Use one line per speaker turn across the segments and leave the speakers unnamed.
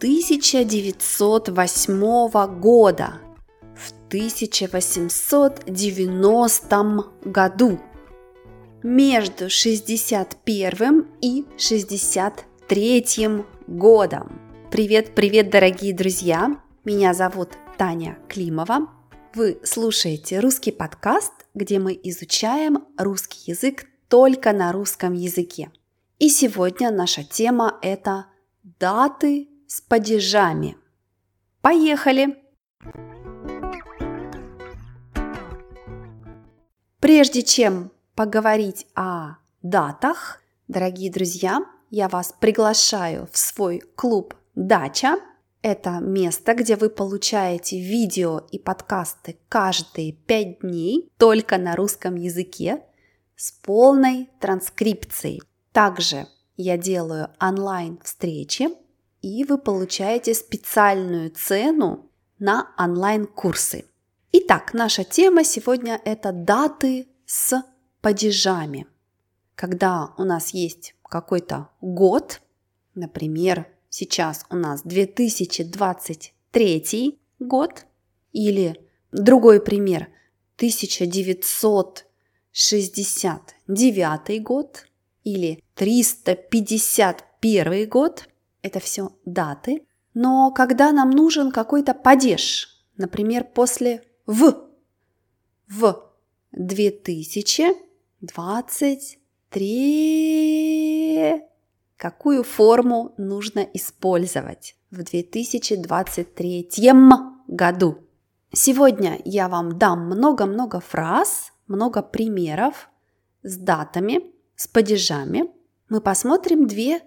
1908 года, в 1890 году, между 61 и 63 годом. Привет, привет, дорогие друзья! Меня зовут Таня Климова. Вы слушаете русский подкаст, где мы изучаем русский язык только на русском языке. И сегодня наша тема – это даты с падежами. Поехали! Прежде чем поговорить о датах, дорогие друзья, я вас приглашаю в свой клуб «Дача». Это место, где вы получаете видео и подкасты каждые пять дней только на русском языке с полной транскрипцией. Также я делаю онлайн-встречи, и вы получаете специальную цену на онлайн-курсы. Итак, наша тема сегодня это даты с падежами. Когда у нас есть какой-то год, например, сейчас у нас 2023 год, или другой пример 1969 год, или 351 год, это все даты, но когда нам нужен какой-то падеж, например, после «в», в 2023, какую форму нужно использовать в 2023 году. Сегодня я вам дам много-много фраз, много примеров с датами, с падежами. Мы посмотрим две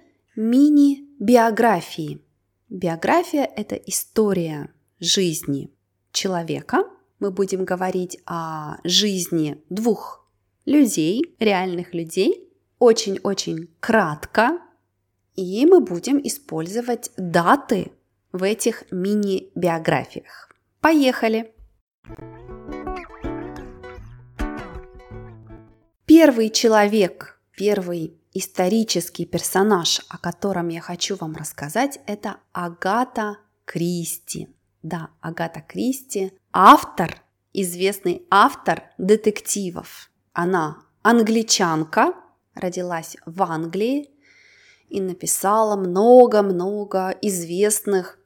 мини-биографии. Биография – это история жизни человека. Мы будем говорить о жизни двух людей, реальных людей, очень-очень кратко. И мы будем использовать даты в этих мини-биографиях. Поехали! Первый человек, первый исторический персонаж, о котором я хочу вам рассказать, это Агата Кристи. Да, Агата Кристи – автор, известный автор детективов. Она англичанка, родилась в Англии и написала много-много известных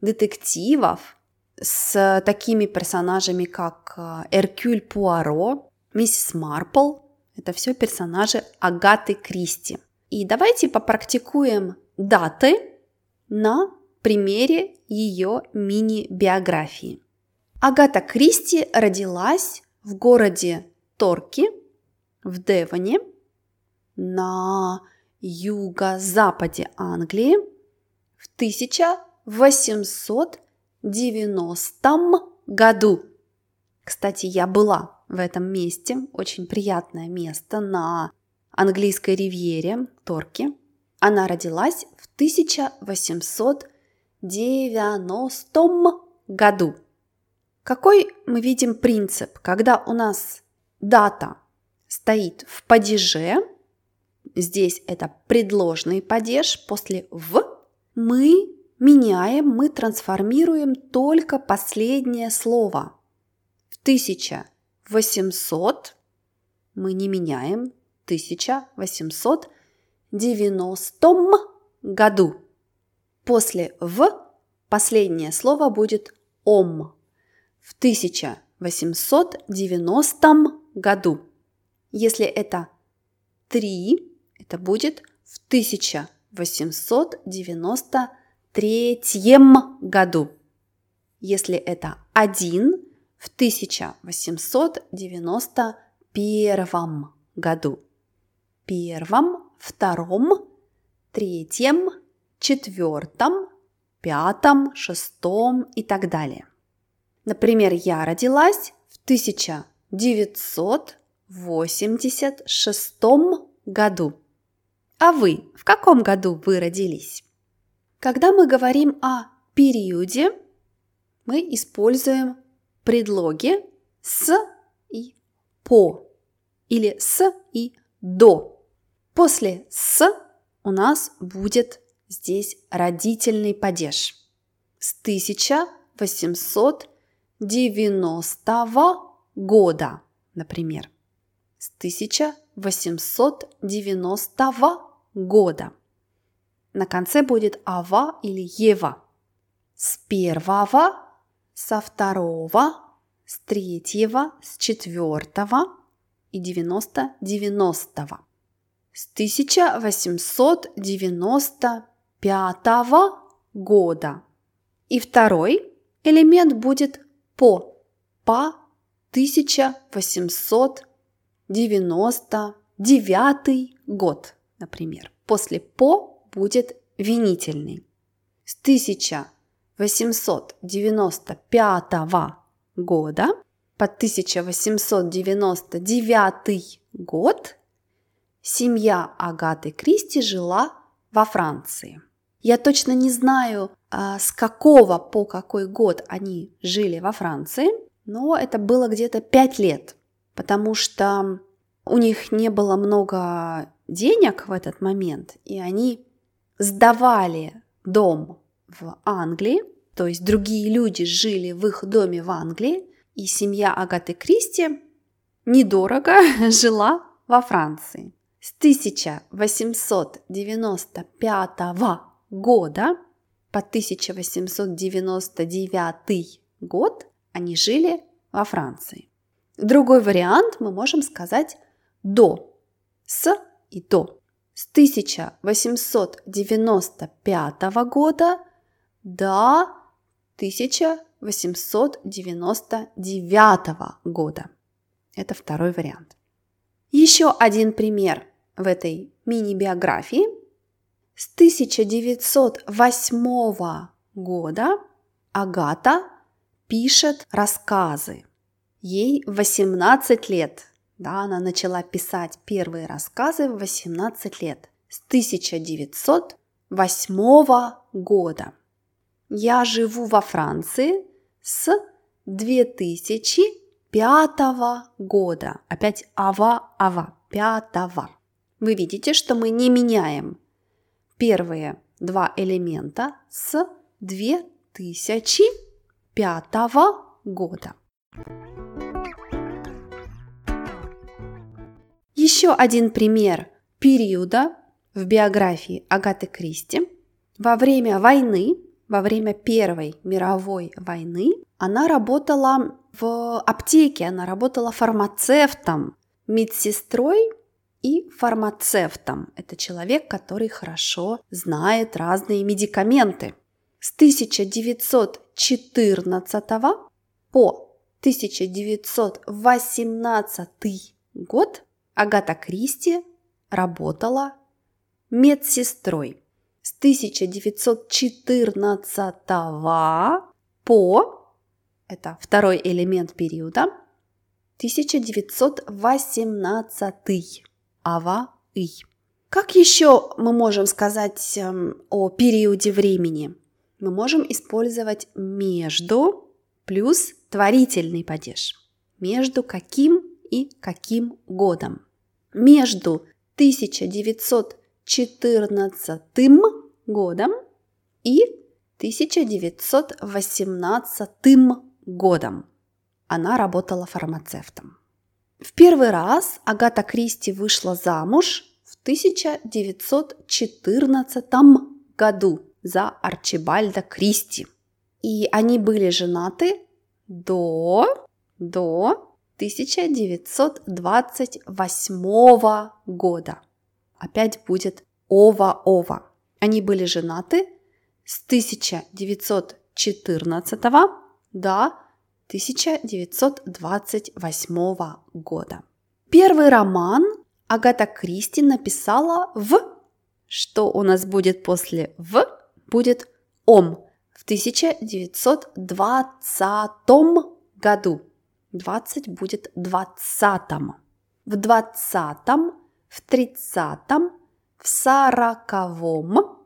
детективов с такими персонажами, как э, Эркюль Пуаро, миссис Марпл, это все персонажи Агаты Кристи. И давайте попрактикуем даты на примере ее мини-биографии. Агата Кристи родилась в городе Торки в Девоне на юго-западе Англии в 1890 году. Кстати, я была в этом месте. Очень приятное место на английской ривьере Торки. Она родилась в 1890 году. Какой мы видим принцип, когда у нас дата стоит в падеже, здесь это предложный падеж, после «в», мы меняем, мы трансформируем только последнее слово. В 1000 800 мы не меняем 1890 году. После «в» последнее слово будет «ом» в 1890 году. Если это 3, это будет в 1893 году. Если это 1, в 1891 году. Первом, втором, третьем, четвертом, пятом, шестом и так далее. Например, я родилась в 1986 году. А вы в каком году вы родились? Когда мы говорим о периоде, мы используем предлоги с и по или с и до. После с у нас будет здесь родительный падеж. С 1890 года, например. С 1890 года. На конце будет ава или ева. С первого, со второго, с третьего, с четвертого и девяносто девяностого. С 1895 года. И второй элемент будет по, по 1899 год, например. После по будет винительный. С 1895 года по 1899 год семья Агаты Кристи жила во Франции. Я точно не знаю, а, с какого по какой год они жили во Франции, но это было где-то 5 лет, потому что у них не было много денег в этот момент, и они сдавали дом в Англии, то есть другие люди жили в их доме в Англии, и семья Агаты Кристи недорого жила во Франции. С 1895 года по 1899 год они жили во Франции. Другой вариант мы можем сказать до, с и до. С 1895 года до 1899 года. Это второй вариант. Еще один пример в этой мини-биографии. С 1908 года Агата пишет рассказы. Ей 18 лет. Да, она начала писать первые рассказы в 18 лет. С 1908 года. Я живу во Франции с 2005 года. Опять ава-ава, пятого. Вы видите, что мы не меняем первые два элемента с 2005 года. Еще один пример периода в биографии Агаты Кристи. Во время войны во время Первой мировой войны она работала в аптеке, она работала фармацевтом, медсестрой и фармацевтом. Это человек, который хорошо знает разные медикаменты. С 1914 по 1918 год Агата Кристи работала медсестрой с 1914 по, это второй элемент периода, 1918. Ава и. Как еще мы можем сказать эм, о периоде времени? Мы можем использовать между плюс творительный падеж. Между каким и каким годом? Между 1900 14 годом и 1918 годом. Она работала фармацевтом. В первый раз Агата Кристи вышла замуж в 1914 году за Арчибальда Кристи. И они были женаты до, до 1928 года опять будет Ова-Ова. Они были женаты с 1914 до 1928 года. Первый роман Агата Кристи написала в... Что у нас будет после «в»? Будет «ом» в 1920 году. 20 будет 20 В 20 в тридцатом, в сороковом,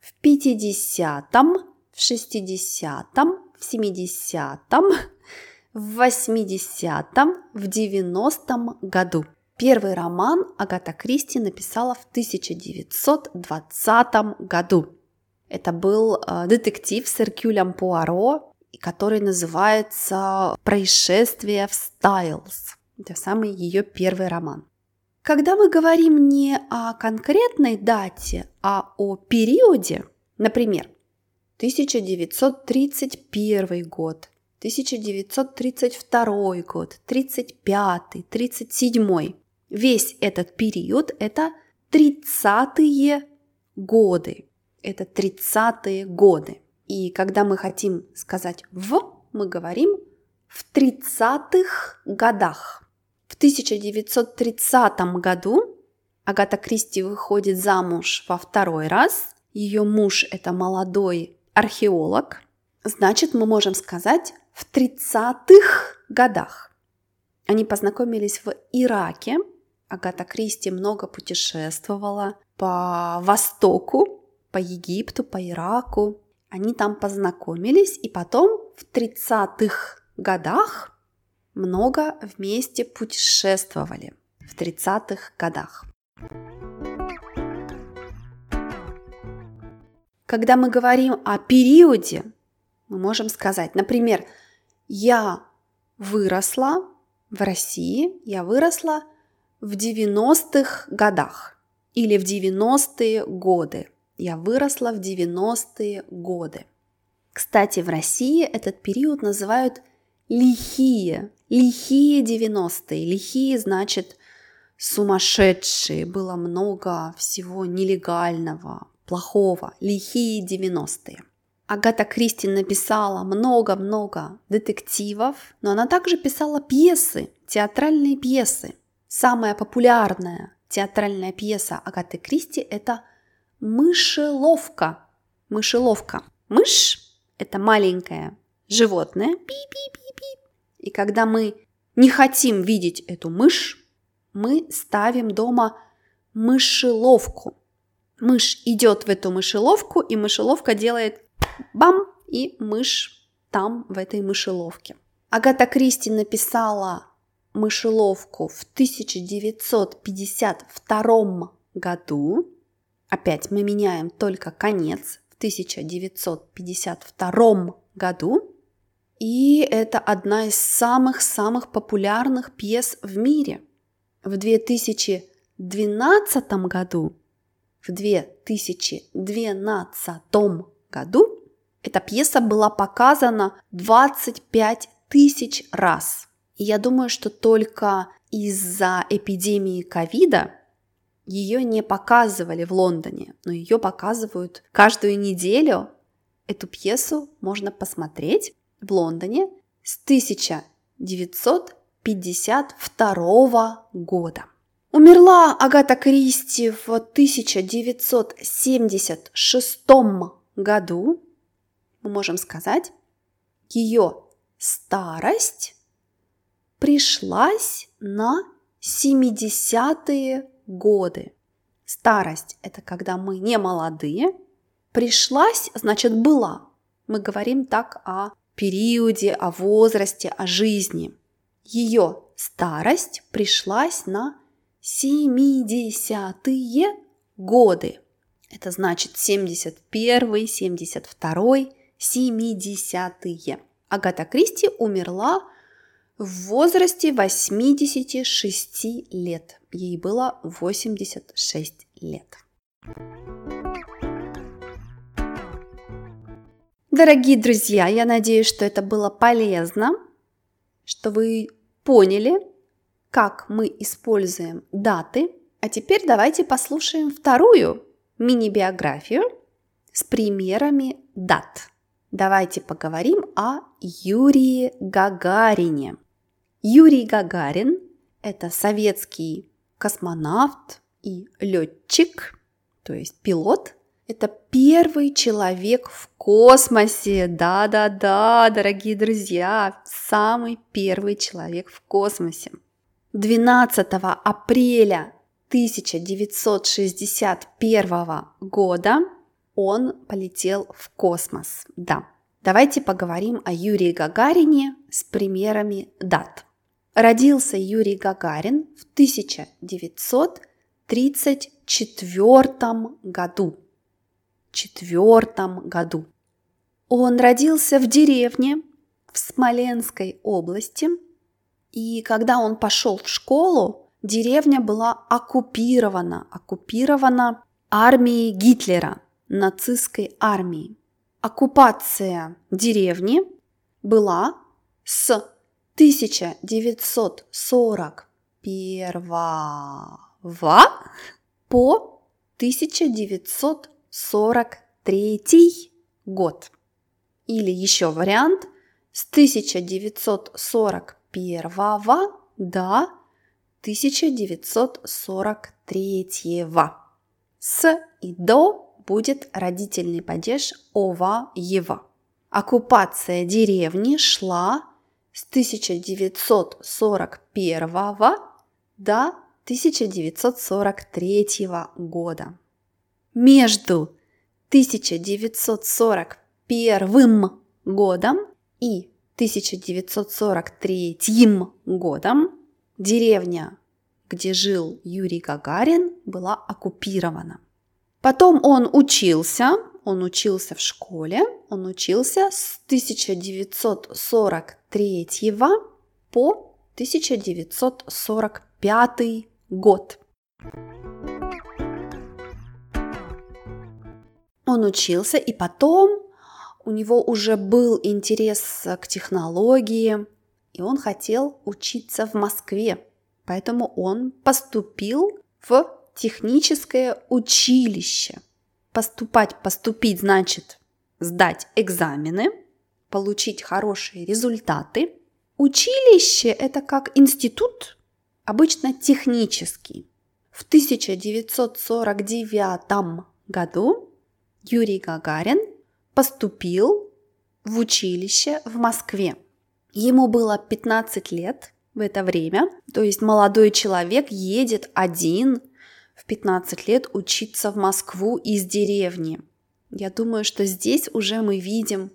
в пятидесятом, в шестидесятом, в семидесятом, в восьмидесятом, в девяностом году. Первый роман Агата Кристи написала в 1920 году. Это был э, детектив с Эркюлем Пуаро, который называется «Происшествие в Стайлз». Это самый ее первый роман. Когда мы говорим не о конкретной дате, а о периоде, например, 1931 год, 1932 год, 35, 37. Весь этот период – это 30-е годы. Это 30-е годы. И когда мы хотим сказать «в», мы говорим «в 30-х годах». В 1930 году Агата Кристи выходит замуж во второй раз. Ее муж – это молодой археолог. Значит, мы можем сказать в 30-х годах. Они познакомились в Ираке. Агата Кристи много путешествовала по Востоку, по Египту, по Ираку. Они там познакомились, и потом в 30-х годах много вместе путешествовали. В 30-х годах. Когда мы говорим о периоде, мы можем сказать, например, я выросла в России, я выросла в 90-х годах или в 90-е годы. Я выросла в 90-е годы. Кстати, в России этот период называют лихие, лихие 90-е. Лихие значит сумасшедшие, было много всего нелегального, плохого, лихие 90-е. Агата Кристи написала много-много детективов, но она также писала пьесы, театральные пьесы. Самая популярная театральная пьеса Агаты Кристи – это «Мышеловка». Мышеловка. Мышь – это маленькое животное. Пи-пи-пи-пи. И когда мы не хотим видеть эту мышь, мы ставим дома мышеловку. Мышь идет в эту мышеловку, и мышеловка делает бам, и мышь там, в этой мышеловке. Агата Кристи написала мышеловку в 1952 году. Опять мы меняем только конец в 1952 году. И это одна из самых-самых популярных пьес в мире. В 2012 году в 2012 году эта пьеса была показана 25 тысяч раз. И я думаю, что только из-за эпидемии ковида ее не показывали в Лондоне, но ее показывают каждую неделю. Эту пьесу можно посмотреть в Лондоне с 1952 года. Умерла Агата Кристи в 1976 году. Мы можем сказать, ее старость пришлась на 70-е годы. Старость – это когда мы не молодые. Пришлась, значит, была. Мы говорим так о периоде, о возрасте, о жизни. Ее старость пришлась на 70-е годы. Это значит 71 72 70-е. Агата Кристи умерла в возрасте 86 лет. Ей было 86 лет. Дорогие друзья, я надеюсь, что это было полезно, что вы поняли, как мы используем даты. А теперь давайте послушаем вторую мини-биографию с примерами дат. Давайте поговорим о Юрии Гагарине. Юрий Гагарин – это советский космонавт и летчик, то есть пилот. Это первый человек в космосе. Да-да-да, дорогие друзья, самый первый человек в космосе. 12 апреля 1961 года он полетел в космос. Да. Давайте поговорим о Юрии Гагарине с примерами дат. Родился Юрий Гагарин в 1934 году. 1904 году. Он родился в деревне в Смоленской области, и когда он пошел в школу, деревня была оккупирована, оккупирована армией Гитлера, нацистской армией. Оккупация деревни была с 1941 по 1943 год. Или еще вариант с 1941 до 1943. С и до будет родительный падеж ова ева. Оккупация деревни шла с 1941 до 1943 года. Между 1941 годом и 1943 годом деревня, где жил Юрий Гагарин, была оккупирована. Потом он учился, он учился в школе, он учился с 1943 по 1945 год. Он учился, и потом у него уже был интерес к технологии, и он хотел учиться в Москве. Поэтому он поступил в техническое училище. Поступать, поступить значит сдать экзамены, получить хорошие результаты. Училище – это как институт, обычно технический. В 1949 году Юрий Гагарин поступил в училище в Москве. Ему было 15 лет в это время, то есть молодой человек едет один в 15 лет учиться в Москву из деревни. Я думаю, что здесь уже мы видим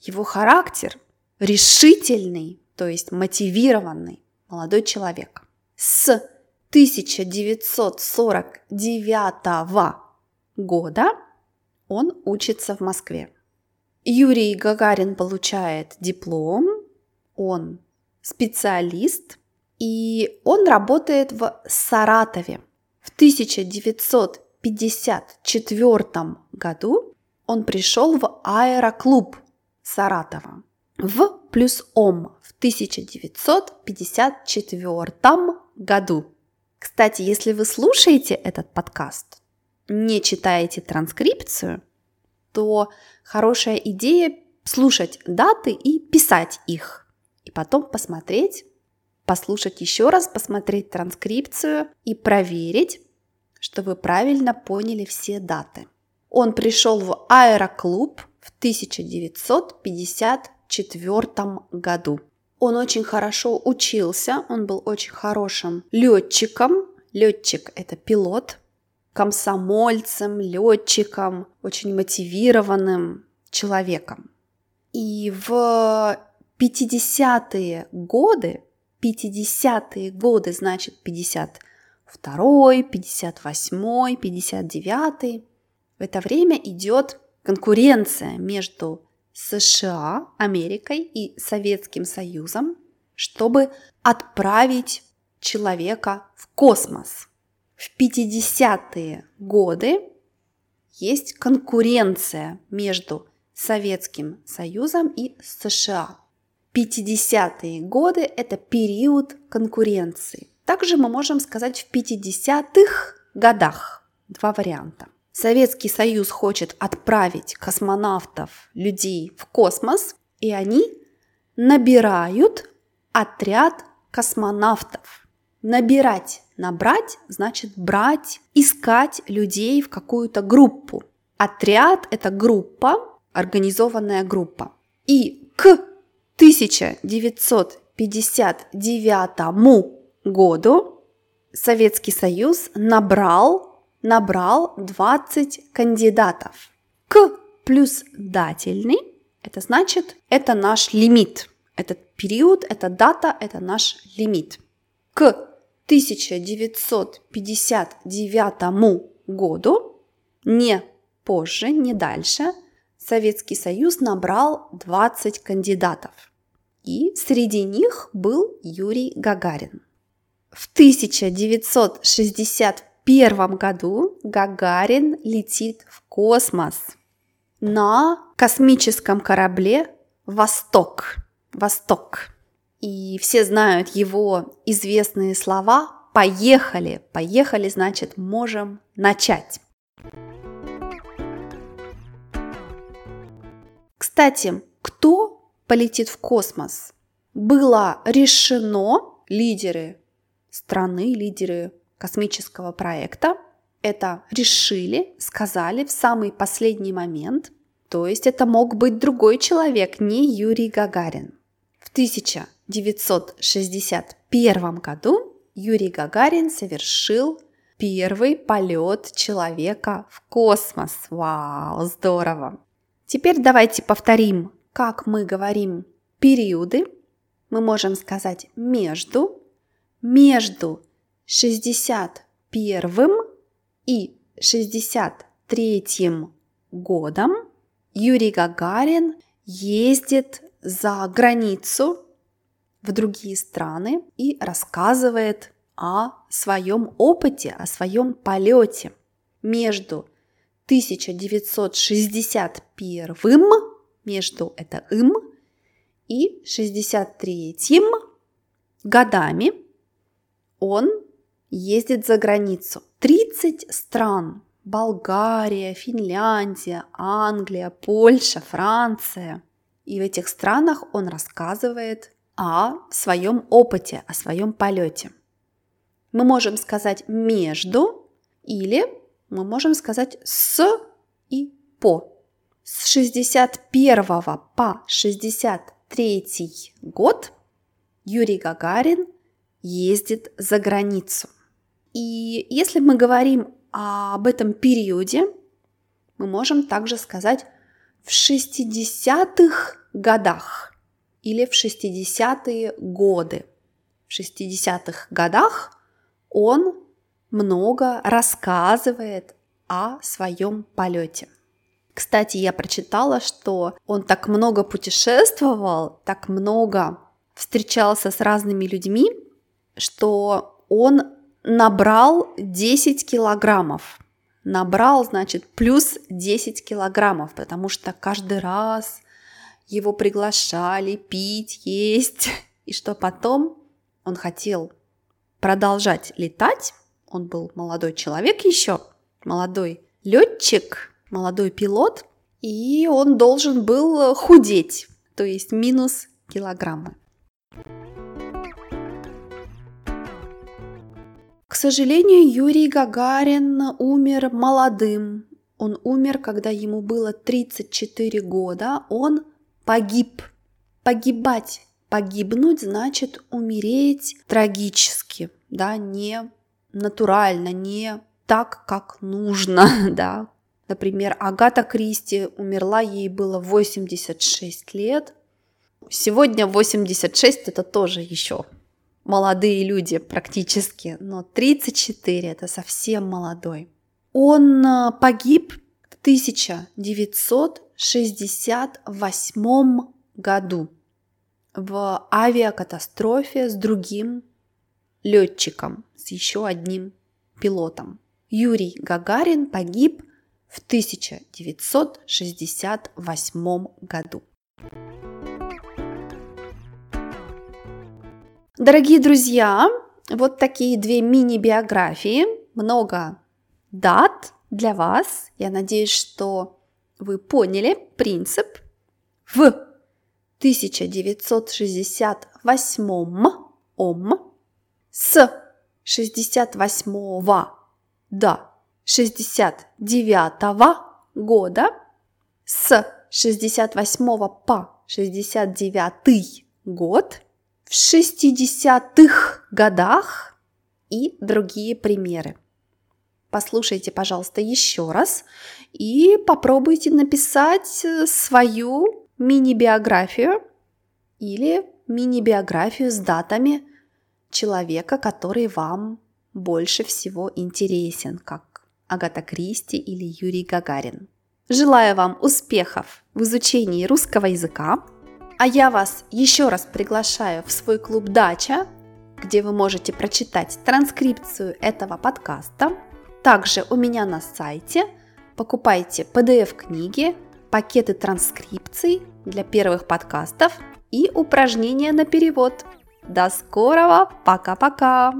его характер решительный, то есть мотивированный молодой человек. С 1949 года он учится в Москве. Юрий Гагарин получает диплом, он специалист, и он работает в Саратове. В 1954 году он пришел в аэроклуб Саратова в плюс ом в 1954 году. Кстати, если вы слушаете этот подкаст, не читаете транскрипцию, то хорошая идея слушать даты и писать их. И потом посмотреть, послушать еще раз, посмотреть транскрипцию и проверить, что вы правильно поняли все даты. Он пришел в аэроклуб в 1954 году. Он очень хорошо учился, он был очень хорошим летчиком. Летчик – это пилот, комсомольцем, летчиком, очень мотивированным человеком. И в 50-е годы, 50-е годы, значит 52 58 59 в это время идет конкуренция между США, Америкой и Советским Союзом, чтобы отправить человека в космос. В 50-е годы есть конкуренция между Советским Союзом и США. 50-е годы – это период конкуренции. Также мы можем сказать в 50-х годах. Два варианта. Советский Союз хочет отправить космонавтов, людей в космос, и они набирают отряд космонавтов. Набирать, набрать значит брать, искать людей в какую-то группу. Отряд – это группа, организованная группа. И к 1959 году Советский Союз набрал, набрал 20 кандидатов. К плюс дательный, это значит, это наш лимит. Этот период, эта дата, это наш лимит. К 1959 году не позже, не дальше, Советский Союз набрал 20 кандидатов. И среди них был Юрий Гагарин. В 1961 году Гагарин летит в космос на космическом корабле «Восток». «Восток». И все знают его известные слова «Поехали». «Поехали» значит «можем начать». Кстати, кто полетит в космос? Было решено лидеры страны, лидеры космического проекта это решили, сказали в самый последний момент. То есть это мог быть другой человек, не Юрий Гагарин. В 1961 году Юрий Гагарин совершил первый полет человека в космос. Вау, здорово! Теперь давайте повторим, как мы говорим периоды. Мы можем сказать между, между 61 и 63 годом Юрий Гагарин ездит за границу в другие страны и рассказывает о своем опыте, о своем полете между 1961 между это им и 63 годами он ездит за границу. 30 стран – Болгария, Финляндия, Англия, Польша, Франция. И в этих странах он рассказывает о своем опыте, о своем полете. Мы можем сказать между или мы можем сказать с и по. С 61 по 63 год Юрий Гагарин ездит за границу. И если мы говорим об этом периоде, мы можем также сказать в 60-х годах или в 60-е годы. В 60-х годах он много рассказывает о своем полете. Кстати, я прочитала, что он так много путешествовал, так много встречался с разными людьми, что он набрал 10 килограммов. Набрал, значит, плюс 10 килограммов, потому что каждый раз его приглашали пить, есть, и что потом он хотел продолжать летать. Он был молодой человек еще, молодой летчик, молодой пилот, и он должен был худеть, то есть минус килограммы. К сожалению, Юрий Гагарин умер молодым. Он умер, когда ему было 34 года. Он погиб. Погибать. Погибнуть значит умереть трагически, да, не натурально, не так, как нужно, да. Например, Агата Кристи умерла, ей было 86 лет. Сегодня 86 это тоже еще молодые люди практически, но 34 это совсем молодой. Он э, погиб в 1968 году в авиакатастрофе с другим летчиком, с еще одним пилотом. Юрий Гагарин погиб в 1968 году. Дорогие друзья, вот такие две мини-биографии, много дат для вас. Я надеюсь, что вы поняли принцип. В 1968 ом с 68 до 69 года с 68 по 69 год – в 60-х годах и другие примеры. Послушайте, пожалуйста, еще раз и попробуйте написать э, свою мини-биографию или мини-биографию с датами человека, который вам больше всего интересен, как Агата Кристи или Юрий Гагарин. Желаю вам успехов в изучении русского языка. А я вас еще раз приглашаю в свой клуб «Дача», где вы можете прочитать транскрипцию этого подкаста. Также у меня на сайте покупайте PDF-книги, пакеты транскрипций для первых подкастов и упражнения на перевод. До скорого, пока-пока!